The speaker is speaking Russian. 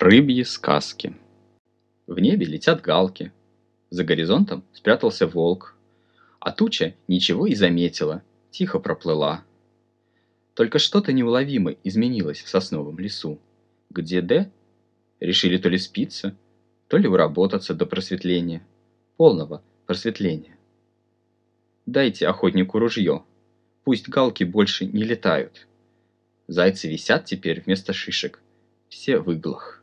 Рыбьи сказки. В небе летят галки. За горизонтом спрятался волк. А туча ничего и заметила, тихо проплыла. Только что-то неуловимо изменилось в сосновом лесу, где Д решили то ли спиться, то ли уработаться до просветления, полного просветления. Дайте охотнику ружье, пусть галки больше не летают. Зайцы висят теперь вместо шишек, все в иглах.